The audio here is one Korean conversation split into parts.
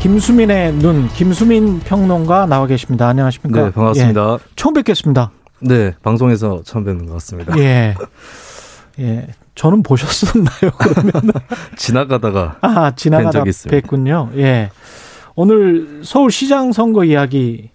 김수민의 눈, 김수민 평론가 나와 계십니다. 안녕하십니까? 네, 반갑습니다. 예, 처음 뵙겠습니다. 네, 방송에서 처음 뵙는 것 같습니다. 예. 예. 저는 보셨었나요, 그러면? 지나가다가. 아, 지나가다 뵙군요. 예. 오늘 서울시장 선거 이야기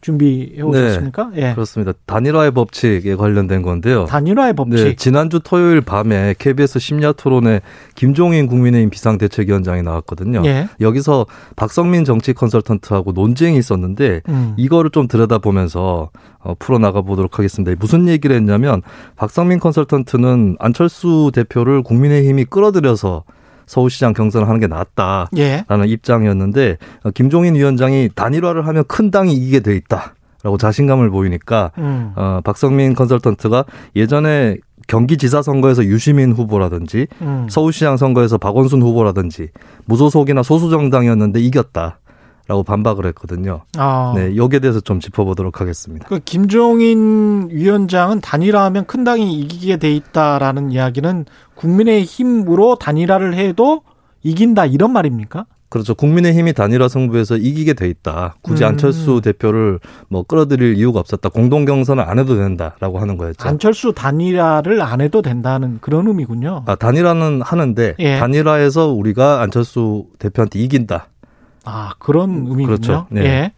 준비해 오셨습니까? 네, 예. 그렇습니다. 단일화의 법칙에 관련된 건데요. 단일화의 법칙. 네, 지난주 토요일 밤에 KBS 심야 토론에 김종인 국민의힘 비상대책위원장이 나왔거든요. 예. 여기서 박성민 정치 컨설턴트하고 논쟁이 있었는데 음. 이거를 좀 들여다보면서 어, 풀어나가 보도록 하겠습니다. 무슨 얘기를 했냐면 박성민 컨설턴트는 안철수 대표를 국민의힘이 끌어들여서 서울시장 경선을 하는 게 낫다라는 예. 입장이었는데 어, 김종인 위원장이 단일화를 하면 큰 당이 이기게 돼 있다. 라고 자신감을 보이니까 음. 어, 박성민 컨설턴트가 예전에 경기지사 선거에서 유시민 후보라든지 음. 서울시장 선거에서 박원순 후보라든지 무소속이나 소수정당이었는데 이겼다. 라고 반박을 했거든요. 아. 네, 여기에 대해서 좀 짚어보도록 하겠습니다. 그 김종인 위원장은 단일화하면 큰 당이 이기게 돼 있다라는 이야기는 국민의 힘으로 단일화를 해도 이긴다 이런 말입니까? 그렇죠. 국민의 힘이 단일화 승부에서 이기게 돼 있다. 굳이 음. 안철수 대표를 뭐 끌어들일 이유가 없었다. 공동 경선을 안 해도 된다라고 하는 거였죠. 안철수 단일화를 안 해도 된다는 그런 의미군요. 아, 단일화는 하는데 예. 단일화에서 우리가 안철수 대표한테 이긴다. 아, 그런 의미군요. 그렇죠. 네. 예.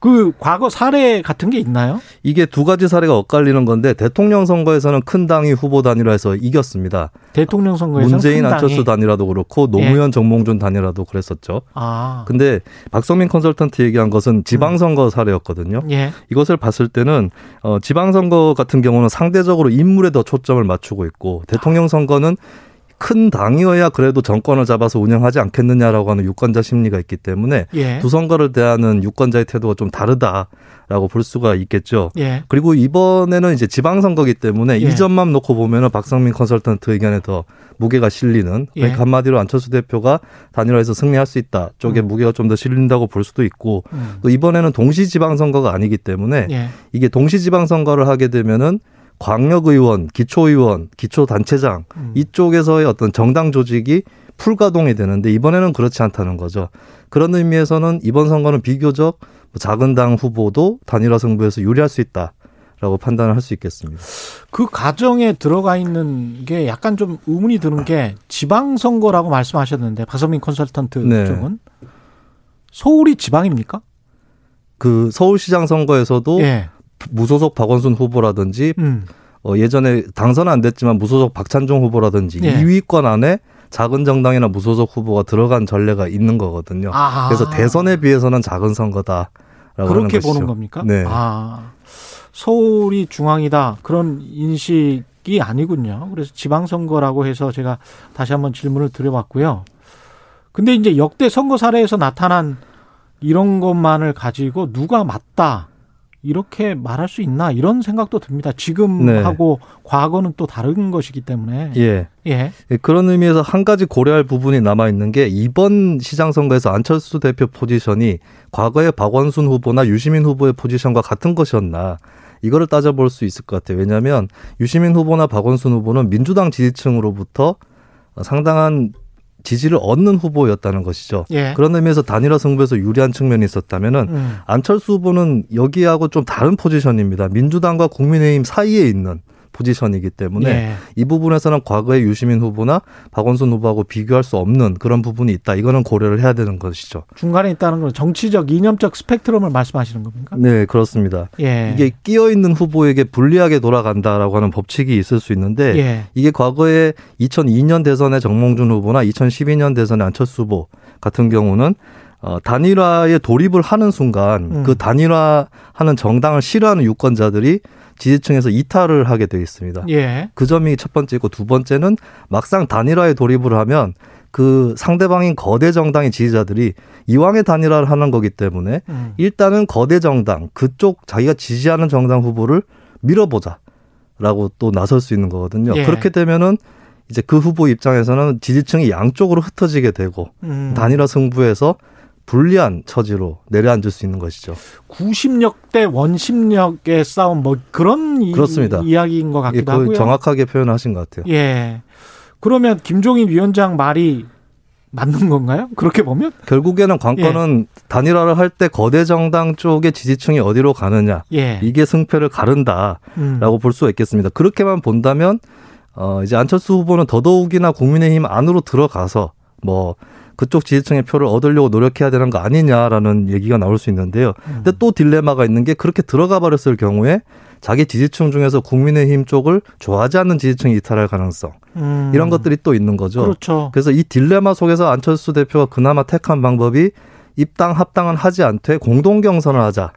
그 과거 사례 같은 게 있나요? 이게 두 가지 사례가 엇갈리는 건데 대통령 선거에서는 큰 당이 후보 단일화해서 이겼습니다. 대통령 선거에서 문재인 안철수 단일화도 그렇고 노무현 예. 정몽준 단일화도 그랬었죠. 아. 근데 박성민 컨설턴트 얘기한 것은 지방 선거 사례였거든요. 예. 이것을 봤을 때는 어 지방 선거 같은 경우는 상대적으로 인물에 더 초점을 맞추고 있고 대통령 선거는 큰 당이어야 그래도 정권을 잡아서 운영하지 않겠느냐라고 하는 유권자 심리가 있기 때문에 예. 두 선거를 대하는 유권자의 태도가 좀 다르다라고 볼 수가 있겠죠. 예. 그리고 이번에는 이제 지방선거기 때문에 예. 이 점만 놓고 보면은 박성민 컨설턴트 의견에 더 무게가 실리는 예. 그러니까 한마디로 안철수 대표가 단일화해서 승리할 수 있다 쪽에 음. 무게가 좀 더 실린다고 볼 수도 있고 음. 또 이번에는 동시 지방선거가 아니기 때문에 예. 이게 동시 지방선거를 하게 되면은 광역의원, 기초의원, 기초단체장 음. 이쪽에서의 어떤 정당 조직이 풀가동이 되는데 이번에는 그렇지 않다는 거죠. 그런 의미에서는 이번 선거는 비교적 뭐 작은 당 후보도 단일화 승부에서 유리할 수 있다. 라고 판단을 할 수 있겠습니다. 그 과정에 들어가 있는 게 약간 좀 의문이 드는 게 지방선거라고 말씀하셨는데 박성민 컨설턴트 네. 쪽은 서울이 지방입니까? 그 서울시장 선거에서도 예. 무소속 박원순 후보라든지 음. 어, 예전에 당선 안 됐지만 무소속 박찬종 후보라든지 예. 2위권 안에 작은 정당이나 무소속 후보가 들어간 전례가 있는 거거든요. 아하. 그래서 대선에 비해서는 작은 선거다. 그렇게 보는 겁니까? 네. 아, 서울이 중앙이다 그런 인식이 아니군요. 그래서 지방선거라고 해서 제가 다시 한번 질문을 드려봤고요. 근데 이제 역대 선거 사례에서 나타난 이런 것만을 가지고 누가 맞다 이렇게 말할 수 있나 이런 생각도 듭니다. 지금하고 네. 과거는 또 다른 것이기 때문에. 예. 예. 예. 그런 의미에서 한 가지 고려할 부분이 남아 있는 게 이번 시장 선거에서 안철수 대표 포지션이 과거의 박원순 후보나 유시민 후보의 포지션과 같은 것이었나. 이거를 따져볼 수 있을 것 같아요. 왜냐하면 유시민 후보나 박원순 후보는 민주당 지지층으로부터 상당한 지지를 얻는 후보였다는 것이죠. 예. 그런 의미에서 단일화 승부에서 유리한 측면이 있었다면은 음. 안철수 후보는 여기하고 좀 다른 포지션입니다. 민주당과 국민의힘 사이에 있는 포지션이기 때문에 예. 이 부분에서는 과거의 유시민 후보나 박원순 후보하고 비교할 수 없는 그런 부분이 있다. 이거는 고려를 해야 되는 것이죠. 중간에 있다는 건 정치적 이념적 스펙트럼을 말씀하시는 겁니까? 네, 그렇습니다. 예. 이게 끼어 있는 후보에게 불리하게 돌아간다라고 하는 법칙이 있을 수 있는데 예. 이게 과거에 2002년 대선의 정몽준 후보나 2012년 대선의 안철수 후보 같은 경우는 어, 단일화에 돌입을 하는 순간 음. 그 단일화하는 정당을 싫어하는 유권자들이 지지층에서 이탈을 하게 되어 있습니다. 예. 그 점이 첫 번째고 두 번째는 막상 단일화에 돌입을 하면 그 상대방인 거대 정당의 지지자들이 이왕의 단일화를 하는 거기 때문에 음. 일단은 거대 정당 그쪽 자기가 지지하는 정당 후보를 밀어보자라고 또 나설 수 있는 거거든요. 예. 그렇게 되면은 이제 그 후보 입장에서는 지지층이 양쪽으로 흩어지게 되고 음. 단일화 승부에서 불리한 처지로 내려앉을 수 있는 것이죠. 90력 대 원심력의 싸움 뭐 그런 그렇습니다. 이, 야기인것 같기도 예, 하고요. 정확하게 표현하신 것 같아요. 예. 그러면 김종인 위원장 말이 맞는 건가요? 그렇게 보면? 결국에는 관건은 예. 단일화를 할 때 거대 정당 쪽의 지지층이 어디로 가느냐. 예. 이게 승패를 가른다라고 음. 볼수 있겠습니다. 그렇게만 본다면 어 이제 안철수 후보는 더더욱이나 국민의힘 안으로 들어가서 뭐 그쪽 지지층의 표를 얻으려고 노력해야 되는 거 아니냐라는 얘기가 나올 수 있는데요. 음. 근데 또 딜레마가 있는 게 그렇게 들어가 버렸을 경우에 자기 지지층 중에서 국민의힘 쪽을 좋아하지 않는 지지층이 이탈할 가능성 음. 이런 것들이 또 있는 거죠. 그렇죠. 그래서 이 딜레마 속에서 안철수 대표가 그나마 택한 방법이 입당 합당은 하지 않되 공동 경선을 하자.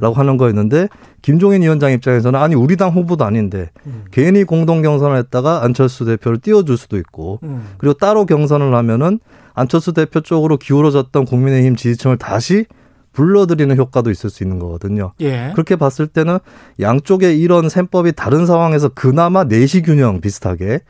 라고 하는 거였는데 김종인 위원장 입장에서는 아니 우리 당 후보도 아닌데 음. 괜히 공동 경선을 했다가 안철수 대표를 띄워줄 수도 있고 음. 그리고 따로 경선을 하면은 안철수 대표 쪽으로 기울어졌던 국민의힘 지지층을 다시 불러들이는 효과도 있을 수 있는 거거든요. 예. 그렇게 봤을 때는 양쪽의 이런 셈법이 다른 상황에서 그나마 내시 균형 비슷하게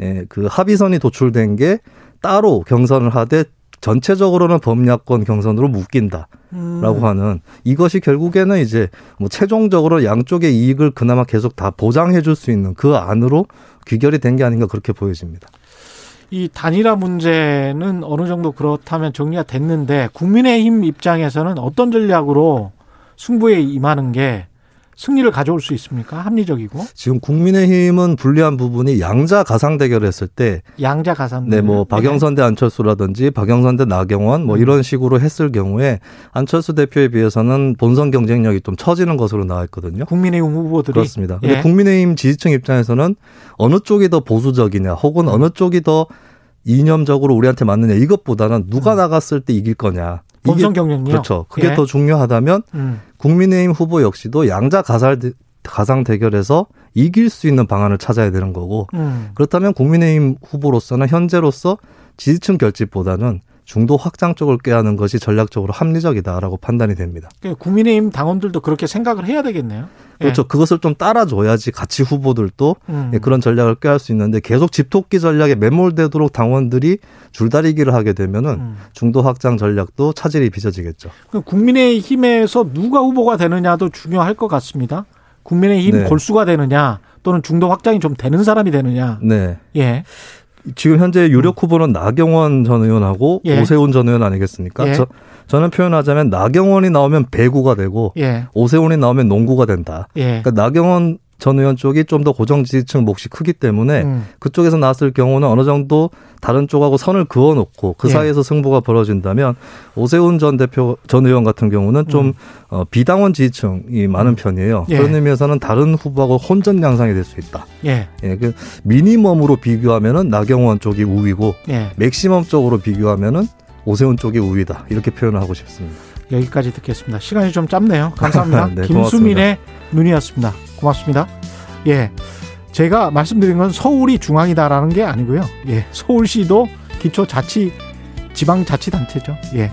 예, 그 합의선이 도출된 게 따로 경선을 하되 전체적으로는 범야권 경선으로 묶인다라고 음. 하는 이것이 결국에는 이제 뭐 최종적으로 양쪽의 이익을 그나마 계속 다 보장해 줄 수 있는 그 안으로 귀결이 된 게 아닌가 그렇게 보여집니다. 이 단일화 문제는 어느 정도 그렇다면 정리가 됐는데 국민의힘 입장에서는 어떤 전략으로 승부에 임하는 게 승리를 가져올 수 있습니까? 합리적이고. 지금 국민의힘은 불리한 부분이 양자 가상 대결을 했을 때 양자 가상 네, 뭐 박영선 대 안철수라든지 박영선 대 나경원 뭐 음. 이런 식으로 했을 경우에 안철수 대표에 비해서는 본선 경쟁력이 좀 처지는 것으로 나왔거든요. 국민의힘 후보들이 그렇습니다. 근데 예. 국민의힘 지지층 입장에서는 어느 쪽이 더 보수적이냐 혹은 음. 어느 쪽이 더 이념적으로 우리한테 맞느냐 이것보다는 누가 음. 나갔을 때 이길 거냐. 본선 경쟁력 그렇죠. 그게 예. 더 중요하다면 음. 국민의힘 후보 역시도 양자 가살 가상 대결에서 이길 수 있는 방안을 찾아야 되는 거고 음. 그렇다면 국민의힘 후보로서는 현재로서 지지층 결집보다는 중도 확장 쪽을 꾀하는 것이 전략적으로 합리적이다라고 판단이 됩니다. 그러니까 국민의힘 당원들도 그렇게 생각을 해야 되겠네요. 그렇죠. 예. 그것을 좀 따라줘야지 같이 후보들도 음. 예, 그런 전략을 꾀할 수 있는데 계속 집토끼 전략에 매몰되도록 당원들이 줄다리기를 하게 되면은 음. 중도 확장 전략도 차질이 빚어지겠죠. 국민의힘에서 누가 후보가 되느냐도 중요할 것 같습니다. 국민의힘 네. 골수가 되느냐 또는 중도 확장이 좀 되는 사람이 되느냐. 네. 예. 지금 현재 유력 음. 후보는 나경원 전 의원하고 예. 오세훈 전 의원 아니겠습니까? 예. 저, 저는 표현하자면 나경원이 나오면 배구가 되고 예. 오세훈이 나오면 농구가 된다. 예. 그러니까 나경원 전 의원 쪽이 좀 더 고정 지지층 몫이 크기 때문에 음. 그쪽에서 나왔을 경우는 어느 정도 다른 쪽하고 선을 그어 놓고 그 예. 사이에서 승부가 벌어진다면 오세훈 전 대표 전 의원 같은 경우는 좀 음. 어, 비당원 지지층이 많은 음. 편이에요. 예. 그런 의미에서는 다른 후보하고 혼전 양상이 될 수 있다. 예. 예. 그 미니멈으로 비교하면은 나경원 쪽이 우위고 예. 맥시멈 쪽으로 비교하면은 오세훈 쪽이 우위다. 이렇게 표현을 하고 싶습니다. 여기까지 듣겠습니다. 시간이 좀 짧네요. 감사합니다. 네, 김수민의 눈이었습니다. 고맙습니다. 예. 제가 말씀드린 건 서울이 중앙이다라는 게 아니고요. 예. 서울시도 기초자치 지방자치단체죠. 예.